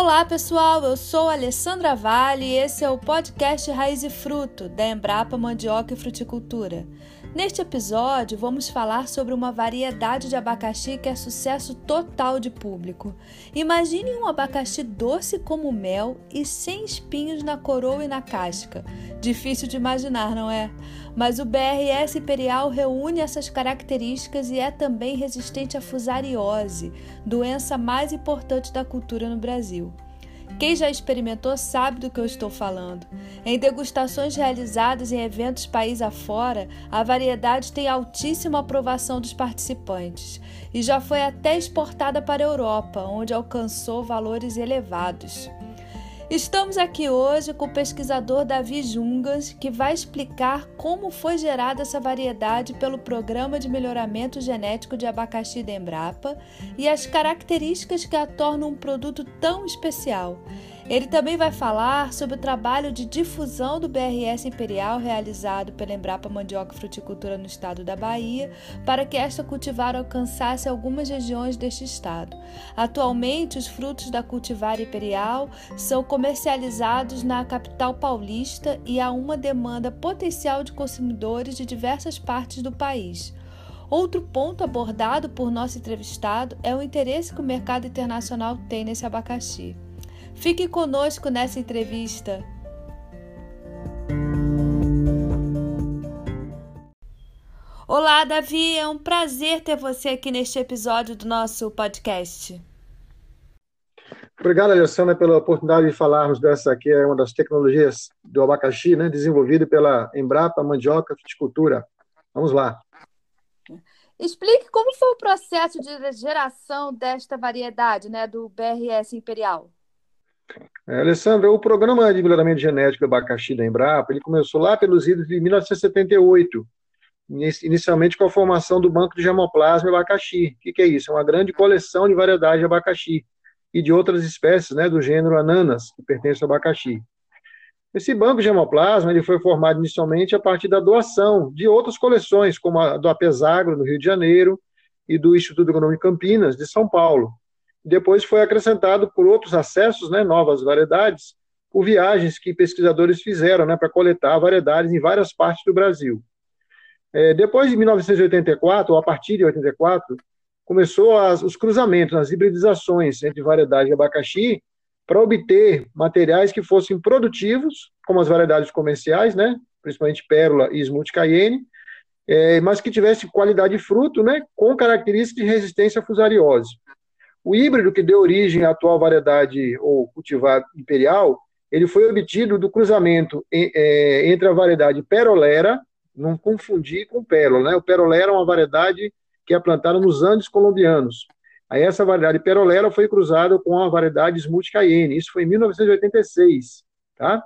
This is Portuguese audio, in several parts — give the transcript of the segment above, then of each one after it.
Olá pessoal, eu sou Alessandra Vale e esse é o podcast Raiz e Fruto da Embrapa Mandioca e Fruticultura. Neste episódio, vamos falar sobre uma variedade de abacaxi que é sucesso total de público. Imagine um abacaxi doce como mel e sem espinhos na coroa e na casca. Difícil de imaginar, não é? Mas o BRS Imperial reúne essas características e é também resistente à fusariose, doença mais importante da cultura no Brasil. Quem já experimentou sabe do que eu estou falando. Em degustações realizadas em eventos país afora, a variedade tem altíssima aprovação dos participantes e já foi até exportada para a Europa, onde alcançou valores elevados. Estamos aqui hoje com o pesquisador Davi Jungas, que vai explicar como foi gerada essa variedade pelo Programa de Melhoramento Genético de Abacaxi da Embrapa e as características que a tornam um produto tão especial. Ele também vai falar sobre o trabalho de difusão do BRS Imperial realizado pela Embrapa Mandioca Fruticultura no estado da Bahia, para que esta cultivar alcançasse algumas regiões deste estado. Atualmente, os frutos da cultivar imperial são comercializados na capital paulista e há uma demanda potencial de consumidores de diversas partes do país. Outro ponto abordado por nosso entrevistado é o interesse que o mercado internacional tem nesse abacaxi. Fique conosco nessa entrevista. Olá, Davi, é um prazer ter você aqui neste episódio do nosso podcast. Obrigado, Alessandra, pela oportunidade de falarmos dessa que é uma das tecnologias do abacaxi, né, desenvolvida pela Embrapa Mandioca Fruticultura. Vamos lá. Explique como foi o processo de geração desta variedade, né, do BRS Imperial. É, Alessandra, o programa de melhoramento genético do abacaxi da Embrapa, ele começou lá pelos idos de 1978, inicialmente com a formação do Banco de Germoplasma e Abacaxi. O que, que, é isso? É uma grande coleção de variedades de abacaxi e de outras espécies né, do gênero Ananas, que pertence ao abacaxi. Esse banco de germoplasma ele foi formado inicialmente a partir da doação de outras coleções, como a do Apesagro, no Rio de Janeiro, e do Instituto Agronômico Campinas, de São Paulo. Depois foi acrescentado por outros acessos, né, novas variedades, por viagens que pesquisadores fizeram né, para coletar variedades em várias partes do Brasil. É, depois de 1984, ou a partir de 84, começou as, os cruzamentos, as hibridizações entre variedades de abacaxi para obter materiais que fossem produtivos, como as variedades comerciais, né, principalmente pérola e smooth cayenne, é, mas que tivesse qualidade de fruto, né, com características de resistência à fusariose. O híbrido que deu origem à atual variedade ou cultivar imperial, ele foi obtido do cruzamento é, entre a variedade perolera, não confundir com pérola, né? O perolera é uma variedade que é plantada nos Andes colombianos. Aí essa variedade perolera foi cruzada com a variedade Smooth Cayenne, isso foi em 1986, tá?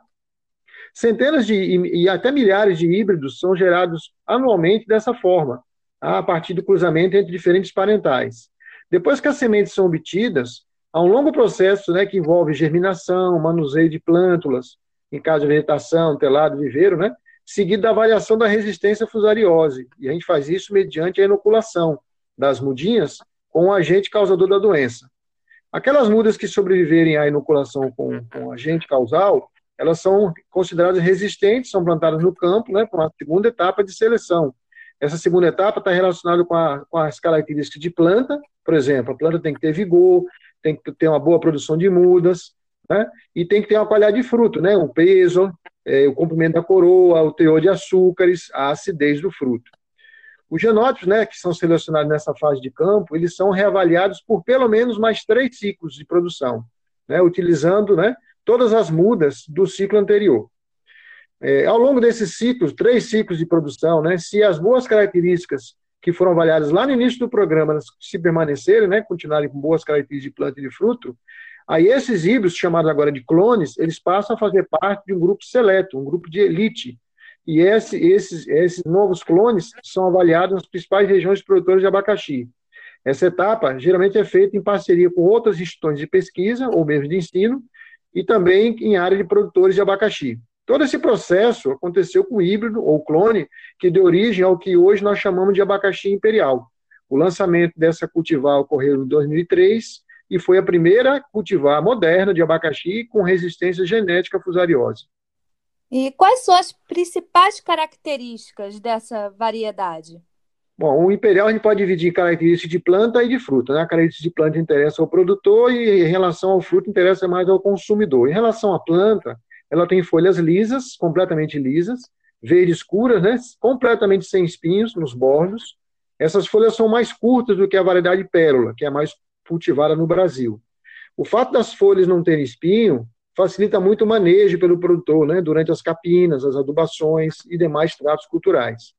Centenas de e até milhares de híbridos são gerados anualmente dessa forma, tá? a partir do cruzamento entre diferentes parentais. Depois que as sementes são obtidas, há um longo processo né, que envolve germinação, manuseio de plântulas, em caso de vegetação, telado, viveiro, né, seguido da avaliação da resistência à fusariose. E a gente faz isso mediante a inoculação das mudinhas com o agente causador da doença. Aquelas mudas que sobreviverem à inoculação com, com agente causal, elas são consideradas resistentes, são plantadas no campo, né, para uma segunda etapa de seleção. Essa segunda etapa está relacionada com, com, as características de planta, por exemplo, a planta tem que ter vigor, tem que ter uma boa produção de mudas, né? e tem que ter uma qualidade de fruto, né? o peso, é, o comprimento da coroa, o teor de açúcares, a acidez do fruto. Os genótipos, né, que são selecionados nessa fase de campo, eles são reavaliados por pelo menos mais três ciclos de produção, né, utilizando né, todas as mudas do ciclo anterior. É, ao longo desses ciclos, três ciclos de produção, né, se as boas características que foram avaliadas lá no início do programa se permanecerem, né, continuarem com boas características de planta e de fruto, aí esses híbridos, chamados agora de clones, eles passam a fazer parte de um grupo seleto, um grupo de elite. E esse, esses, esses novos clones são avaliados nas principais regiões produtoras de abacaxi. Essa etapa geralmente é feita em parceria com outras instituições de pesquisa ou mesmo de ensino e também em área de produtores de abacaxi. Todo esse processo aconteceu com o híbrido ou clone, que deu origem ao que hoje nós chamamos de abacaxi imperial. O lançamento dessa cultivar ocorreu em 2003 e foi a primeira cultivar moderna de abacaxi com resistência genética à fusariose. E quais são as principais características dessa variedade? Bom, o imperial a gente pode dividir em características de planta e de fruta. Né? A característica de planta interessa ao produtor e em relação ao fruto interessa mais ao consumidor. Em relação à planta, ela tem folhas lisas, completamente lisas, verde escuras, né? completamente sem espinhos nos bordos. Essas folhas são mais curtas do que a variedade pérola, que é a mais cultivada no Brasil. O fato das folhas não terem espinho facilita muito o manejo pelo produtor, né, durante as capinas, as adubações e demais tratos culturais.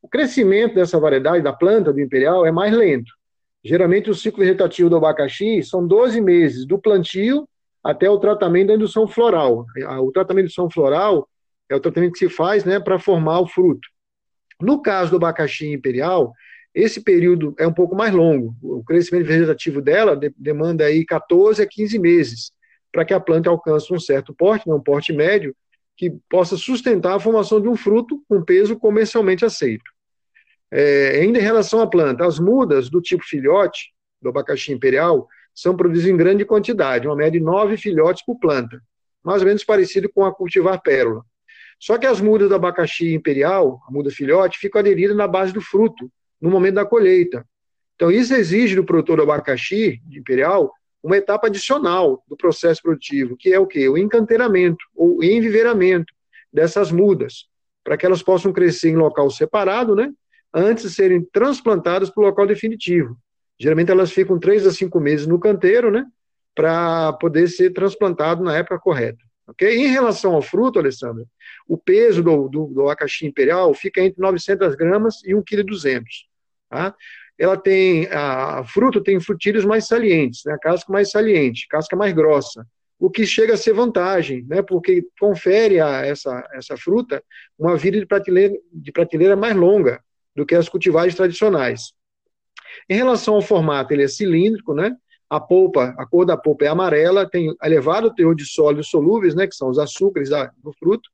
O crescimento dessa variedade da planta do imperial é mais lento. Geralmente o ciclo vegetativo do abacaxi são 12 meses, do plantio até o tratamento da indução floral. O tratamento de indução floral é o tratamento que se faz né, para formar o fruto. No caso do abacaxi imperial, esse período é um pouco mais longo. O crescimento vegetativo dela de, demanda aí 14 a 15 meses para que a planta alcance um certo porte, né, um porte médio, que possa sustentar a formação de um fruto com peso comercialmente aceito. É, ainda em relação à planta, as mudas do tipo filhote, do abacaxi imperial, são produzidas em grande quantidade, uma média de nove filhotes por planta, mais ou menos parecido com a cultivar pérola. Só que as mudas do abacaxi imperial, a muda filhote, ficam aderidas na base do fruto, no momento da colheita. Então, isso exige do produtor do abacaxi imperial uma etapa adicional do processo produtivo, que é o quê? O encanteiramento, ou enviveramento dessas mudas, para que elas possam crescer em local separado, né? Antes de serem transplantadas para o local definitivo. Geralmente elas ficam três a cinco meses no canteiro, né? Para poder ser transplantado na época correta. Ok? Em relação ao fruto, Alessandra, o peso do, do, do abacaxi imperial fica entre 900 gramas e 1,2 kg. Tá? Ela tem, a, a tem frutílios mais salientes, né? a casca mais saliente, casca mais grossa, o que chega a ser vantagem, né? porque confere a essa, essa fruta uma vida de prateleira, de prateleira mais longa do que as cultivares tradicionais. Em relação ao formato, ele é cilíndrico, né? A polpa, a cor da polpa é amarela, tem elevado teor de sólidos solúveis, né, que são os açúcares da, do fruto.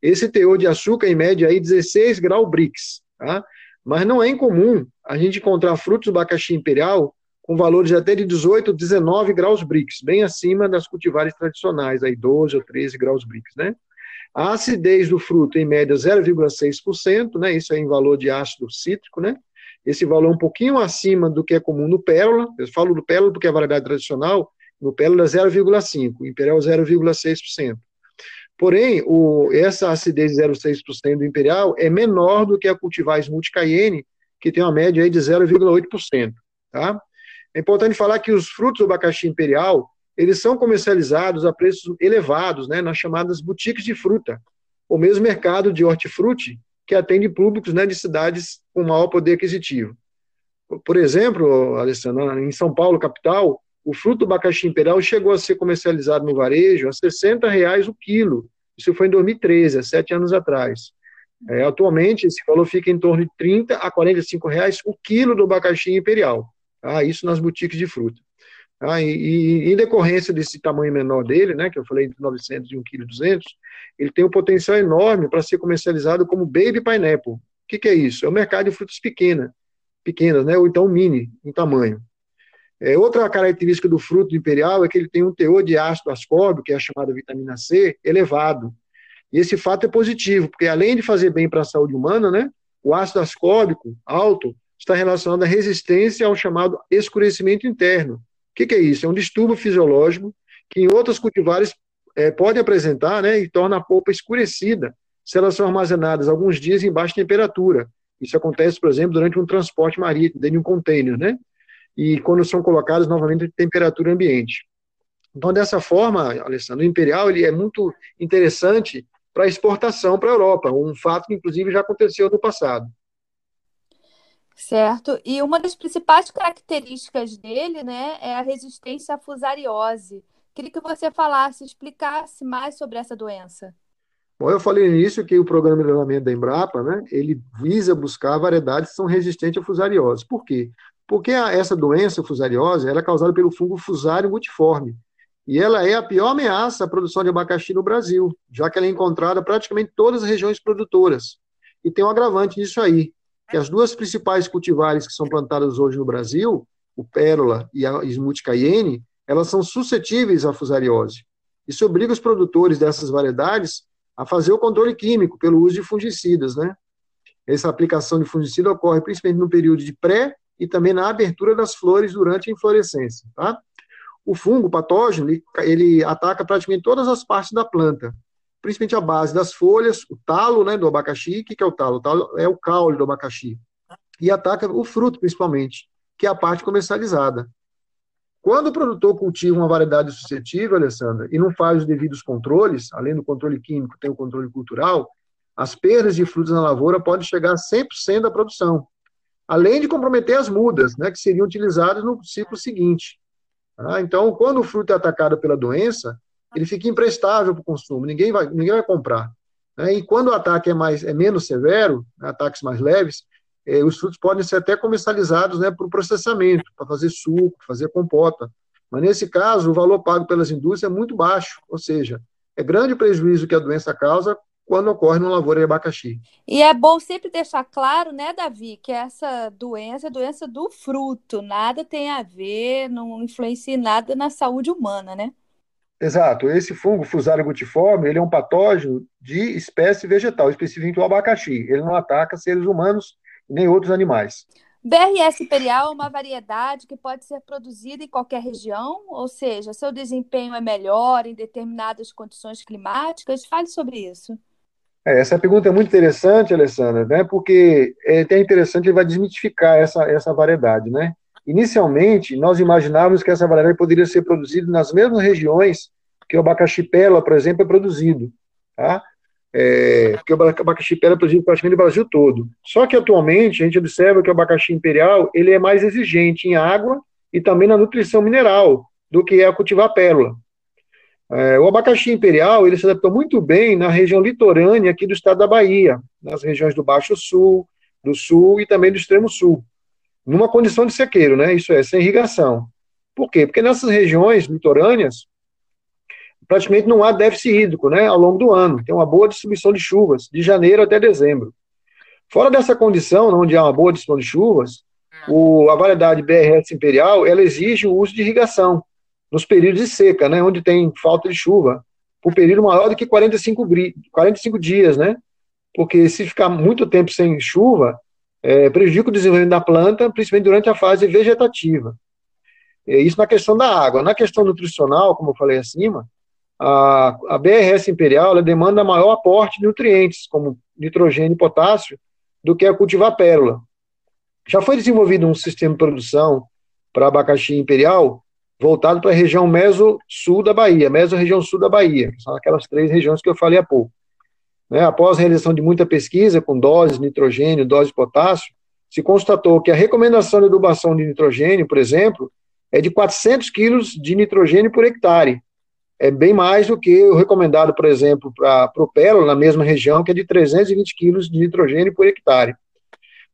Esse teor de açúcar, em média, aí 16 graus Brix, tá? Mas não é incomum a gente encontrar frutos do abacaxi imperial com valores até de 18, 19 graus Brix, bem acima das cultivares tradicionais, aí 12 ou 13 graus Brix, né? A acidez do fruto, em média, 0,6%, né? Isso é em valor de ácido cítrico, né? Esse valor um pouquinho acima do que é comum no pérola. Eu falo do pérola porque é a variedade tradicional, no pérola é 0,5%, o imperial 0,6%. Porém, o, essa acidez de 0,6% do imperial é menor do que a cultivar multicayenne, que tem uma média aí de 0,8%. Tá? É importante falar que os frutos do abacaxi imperial, eles são comercializados a preços elevados, né, nas chamadas boutiques de fruta, ou mesmo mercado de hortifruti, que atende públicos né, de cidades com maior poder aquisitivo. Por exemplo, Alessandro, em São Paulo, capital, o fruto do abacaxi imperial chegou a ser comercializado no varejo a 60 reais o quilo. Isso foi em 2013, há sete anos atrás. É, atualmente, esse valor fica em torno de 30 a 45 reais o quilo do abacaxi imperial. Tá? Isso nas boutiques de fruta. Tá? E, e, em decorrência desse tamanho menor dele, né, que eu falei entre 900 e 1,2 kg, ele tem um potencial enorme para ser comercializado como baby pineapple. O que, que, é isso? É o mercado de frutas pequena, pequenas, né, ou então mini em tamanho. É, outra característica do fruto imperial é que ele tem um teor de ácido ascórbico, que é a chamada vitamina C, elevado. E esse fato é positivo, porque além de fazer bem para a saúde humana, né, o ácido ascórbico alto está relacionado à resistência ao chamado escurecimento interno. O que, que é isso? É um distúrbio fisiológico que em outras cultivares é, pode apresentar né, e torna a polpa escurecida se elas são armazenadas alguns dias em baixa temperatura. Isso acontece, por exemplo, durante um transporte marítimo, dentro de um container, né? e quando são colocados novamente em temperatura ambiente. Então, dessa forma, Alessandro, o Imperial ele é muito interessante para exportação para a Europa, um fato que, inclusive, já aconteceu no passado. Certo. E uma das principais características dele né, é a resistência à fusariose. Queria que você falasse, explicasse mais sobre essa doença. Bom, eu falei nisso que o programa de melhoramento da Embrapa, né, ele visa buscar variedades que são resistentes à fusariose. Por quê? Porque a, essa doença fusariose ela é causada pelo fungo fusário multiforme. E ela é a pior ameaça à produção de abacaxi no Brasil, já que ela é encontrada praticamente em todas as regiões produtoras. E tem um agravante nisso aí, que as duas principais cultivares que são plantadas hoje no Brasil, o pérola e a smooth cayenne, elas são suscetíveis à fusariose. Isso obriga os produtores dessas variedades a fazer o controle químico pelo uso de fungicidas, né? Essa aplicação de fungicida ocorre principalmente no período de pré e também na abertura das flores durante a inflorescência, tá? O fungo patógeno, ele, ele ataca praticamente todas as partes da planta, principalmente a base das folhas, o talo, né, do abacaxi. O que é o talo? O talo é o caule do abacaxi. E ataca o fruto, principalmente, que é a parte comercializada. Quando o produtor cultiva uma variedade suscetível, Alessandra, e não faz os devidos controles, além do controle químico, tem o controle cultural, as perdas de frutos na lavoura podem chegar a 100% da produção, além de comprometer as mudas, né, que seriam utilizadas no ciclo seguinte. Ah, então, quando o fruto é atacado pela doença, ele fica imprestável para o consumo, ninguém vai, ninguém vai comprar. Né? E quando o ataque é, mais, é menos severo, né, ataques mais leves, eh, os frutos podem ser até comercializados né, para o processamento, para fazer suco, fazer compota. Mas nesse caso, o valor pago pelas indústrias é muito baixo, ou seja, é grande prejuízo que a doença causa quando ocorre no lavoura de abacaxi. E é bom sempre deixar claro, né, Davi, que essa doença é doença do fruto, nada tem a ver, não influencia nada na saúde humana, né? Exato. Esse fungo, Fusarium gutiforme, ele é um patógeno de espécie vegetal, especificamente o abacaxi. Ele não ataca seres humanos nem outros animais. BRS imperial é uma variedade que pode ser produzida em qualquer região, ou seja, seu desempenho é melhor em determinadas condições climáticas. Fale sobre isso. É, essa pergunta é muito interessante, Alessandra, né, porque é até interessante, ele vai desmitificar essa, essa variedade, né? Inicialmente, nós imaginávamos que essa variedade poderia ser produzida nas mesmas regiões que o abacaxi pela, por exemplo, é produzido, tá? É, porque o abacaxi pela é produzido praticamente no Brasil todo. Só que atualmente a gente observa que o abacaxi imperial ele é mais exigente em água e também na nutrição mineral do que é cultivar pérola. É, o abacaxi imperial ele se adaptou muito bem na região litorânea aqui do estado da Bahia, nas regiões do Baixo Sul, do Sul e também do Extremo Sul, numa condição de sequeiro, né? Isso é, sem irrigação. Por quê? Porque nessas regiões litorâneas praticamente não há déficit hídrico, né? Ao longo do ano, tem uma boa distribuição de chuvas, de janeiro até dezembro. Fora dessa condição, onde há uma boa distribuição de chuvas, o, a variedade BRS imperial ela exige o uso de irrigação nos períodos de seca, né, onde tem falta de chuva, por período maior do que 45, 45 dias, né? Porque se ficar muito tempo sem chuva, é, prejudica o desenvolvimento da planta, principalmente durante a fase vegetativa. É, isso na questão da água. Na questão nutricional, como eu falei acima, a, a BRS imperial demanda maior aporte de nutrientes, como nitrogênio e potássio, do que a cultivar pérola. Já foi desenvolvido um sistema de produção para abacaxi imperial voltado para a região meso-sul da Bahia, meso-região sul da Bahia, são aquelas três regiões que eu falei há pouco. Né, após a realização de muita pesquisa com doses de nitrogênio, doses de potássio, se constatou que a recomendação de adubação de nitrogênio, por exemplo, é de 400 quilos de nitrogênio por hectare. É bem mais do que o recomendado, por exemplo, para o pérola, na mesma região, que é de 320 quilos de nitrogênio por hectare.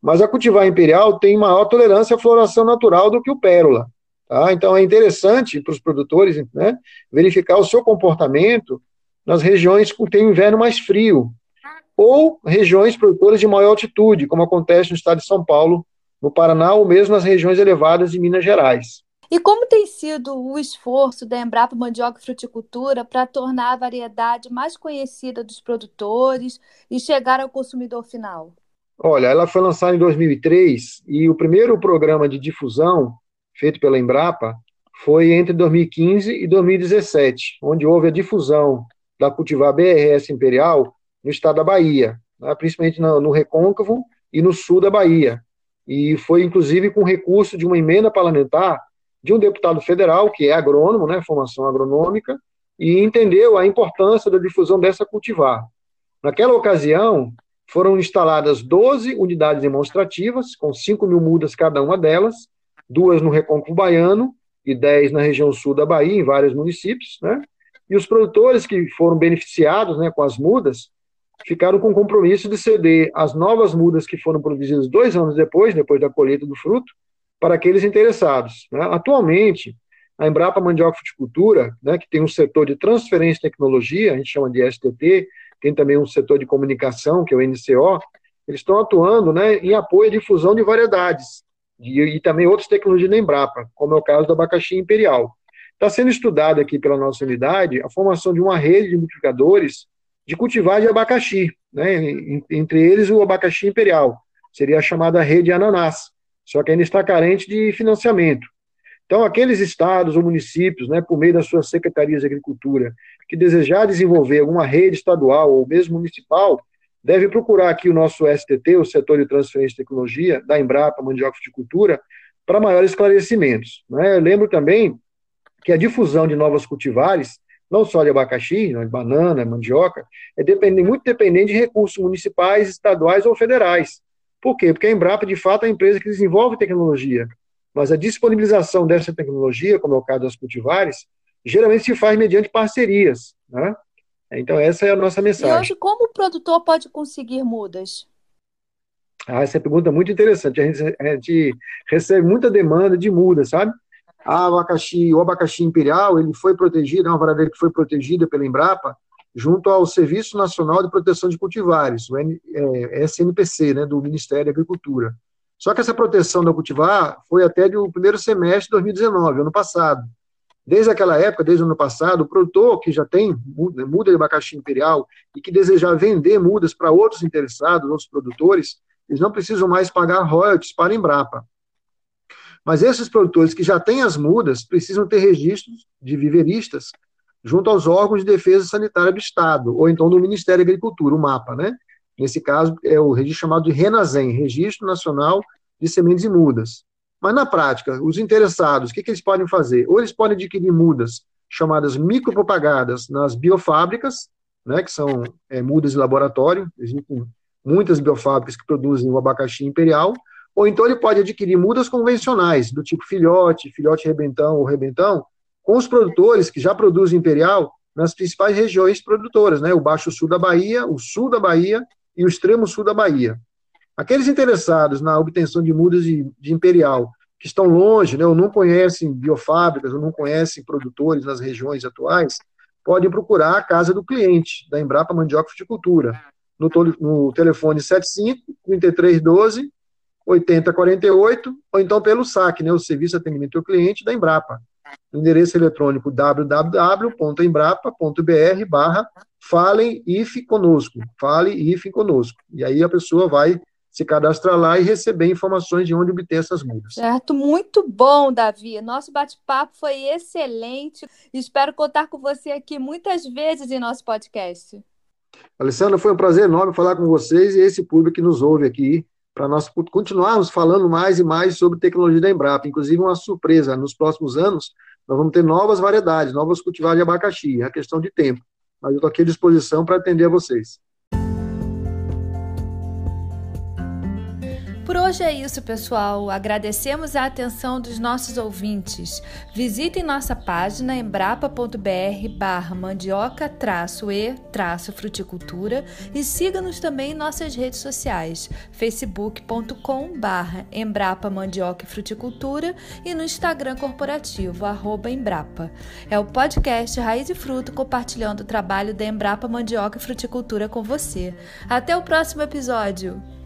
Mas a cultivar imperial tem maior tolerância à floração natural do que o pérola. Tá? Então, é interessante para os produtores né, verificar o seu comportamento nas regiões que têm inverno mais frio, ou regiões produtoras de maior altitude, como acontece no estado de São Paulo, no Paraná, ou mesmo nas regiões elevadas de Minas Gerais. E como tem sido o esforço da Embrapa Mandioca e Fruticultura para tornar a variedade mais conhecida dos produtores e chegar ao consumidor final? Olha, ela foi lançada em 2003 e o primeiro programa de difusão feito pela Embrapa foi entre 2015 e 2017, onde houve a difusão da cultivar BRS Imperial no estado da Bahia, né, principalmente no, no Recôncavo e no sul da Bahia. E foi, inclusive, com recurso de uma emenda parlamentar de um deputado federal, que é agrônomo, né, formação agronômica, e entendeu a importância da difusão dessa cultivar. Naquela ocasião, foram instaladas 12 unidades demonstrativas, com 5 mil mudas cada uma delas, duas no Recôncavo Baiano e dez na região sul da Bahia, em vários municípios, né? E os produtores que foram beneficiados né, com as mudas ficaram com o compromisso de ceder as novas mudas que foram produzidas dois anos depois, depois da colheita do fruto, para aqueles interessados. Né? Atualmente, a Embrapa Mandioca Fruticultura, né, que tem um setor de transferência de tecnologia, a gente chama de STT, tem também um setor de comunicação, que é o NCO, eles estão atuando né, em apoio à difusão de variedades e, e também outras tecnologias da Embrapa, como é o caso do abacaxi imperial. Está sendo estudado aqui pela nossa unidade a formação de uma rede de multiplicadores de cultivar de abacaxi, né, entre eles o abacaxi imperial, seria a chamada rede ananás, só que ainda está carente de financiamento. Então, aqueles estados ou municípios, né, por meio das suas secretarias de agricultura, que desejar desenvolver alguma rede estadual ou mesmo municipal, deve procurar aqui o nosso STT, o Setor de Transferência de Tecnologia, da Embrapa Mandioca de Cultura, para maiores esclarecimentos. Né? Eu lembro também que a difusão de novas cultivares, não só de abacaxi, de banana, mandioca, é dependente, muito dependente de recursos municipais, estaduais ou federais. Por quê? Porque a Embrapa, de fato, é a empresa que desenvolve tecnologia, mas a disponibilização dessa tecnologia, como é o caso das cultivares, geralmente se faz mediante parcerias, né? Então, essa é a nossa mensagem. E hoje, como o produtor pode conseguir mudas? Ah, essa é pergunta muito interessante. A gente, a gente recebe muita demanda de mudas, sabe? A abacaxi, o abacaxi imperial, ele foi protegido, é uma variedade que foi protegida pela Embrapa, junto ao Serviço Nacional de Proteção de Cultivares, o é, SNPC, né, do Ministério da Agricultura. Só que essa proteção da cultivar foi até o primeiro semestre de 2019, ano passado. Desde aquela época, desde o ano passado, o produtor que já tem muda de abacaxi imperial e que desejar vender mudas para outros interessados, outros produtores, eles não precisam mais pagar royalties para a Embrapa. Mas esses produtores que já têm as mudas precisam ter registros de viveristas junto aos órgãos de defesa sanitária do Estado, ou então do Ministério da Agricultura, o MAPA, né? Nesse caso, é o registro chamado de RENASEM, Registro Nacional de Sementes e Mudas. Mas na prática, os interessados, o que, que eles podem fazer? Ou eles podem adquirir mudas chamadas micropropagadas nas biofábricas, né, que são é, mudas de laboratório, existem muitas biofábricas que produzem o abacaxi imperial, ou então ele pode adquirir mudas convencionais, do tipo filhote, filhote rebentão ou rebentão, com os produtores que já produzem imperial nas principais regiões produtoras, né, o Baixo Sul da Bahia, o Sul da Bahia e o Extremo Sul da Bahia. Aqueles interessados na obtenção de mudas de, de imperial, que estão longe, né, ou não conhecem biofábricas, ou não conhecem produtores nas regiões atuais, podem procurar a casa do cliente, da Embrapa Mandioca Fruticultura, no, no telefone 75 3312 8048, ou então pelo SAC, né, o Serviço de Atendimento ao Cliente da Embrapa, no endereço eletrônico www.embrapa.br barra falem if conosco, fale if conosco. E aí a pessoa vai se cadastrar lá e receber informações de onde obter essas mudas. Certo, muito bom, Davi. Nosso bate-papo foi excelente. Espero contar com você aqui muitas vezes em nosso podcast. Alessandra, foi um prazer enorme falar com vocês e esse público que nos ouve aqui, para nós continuarmos falando mais e mais sobre tecnologia da Embrapa. Inclusive, uma surpresa, nos próximos anos, nós vamos ter novas variedades, novas cultivares de abacaxi. É questão de tempo. Mas eu estou aqui à disposição para atender a vocês. Por hoje é isso, pessoal. Agradecemos a atenção dos nossos ouvintes. Visitem nossa página embrapa.br barra mandioca e fruticultura e siga-nos também em nossas redes sociais, facebook.com barra embrapa mandioca e fruticultura e no Instagram corporativo, arroba embrapa. É o podcast Raiz e Fruto compartilhando o trabalho da Embrapa Mandioca e Fruticultura com você. Até o próximo episódio!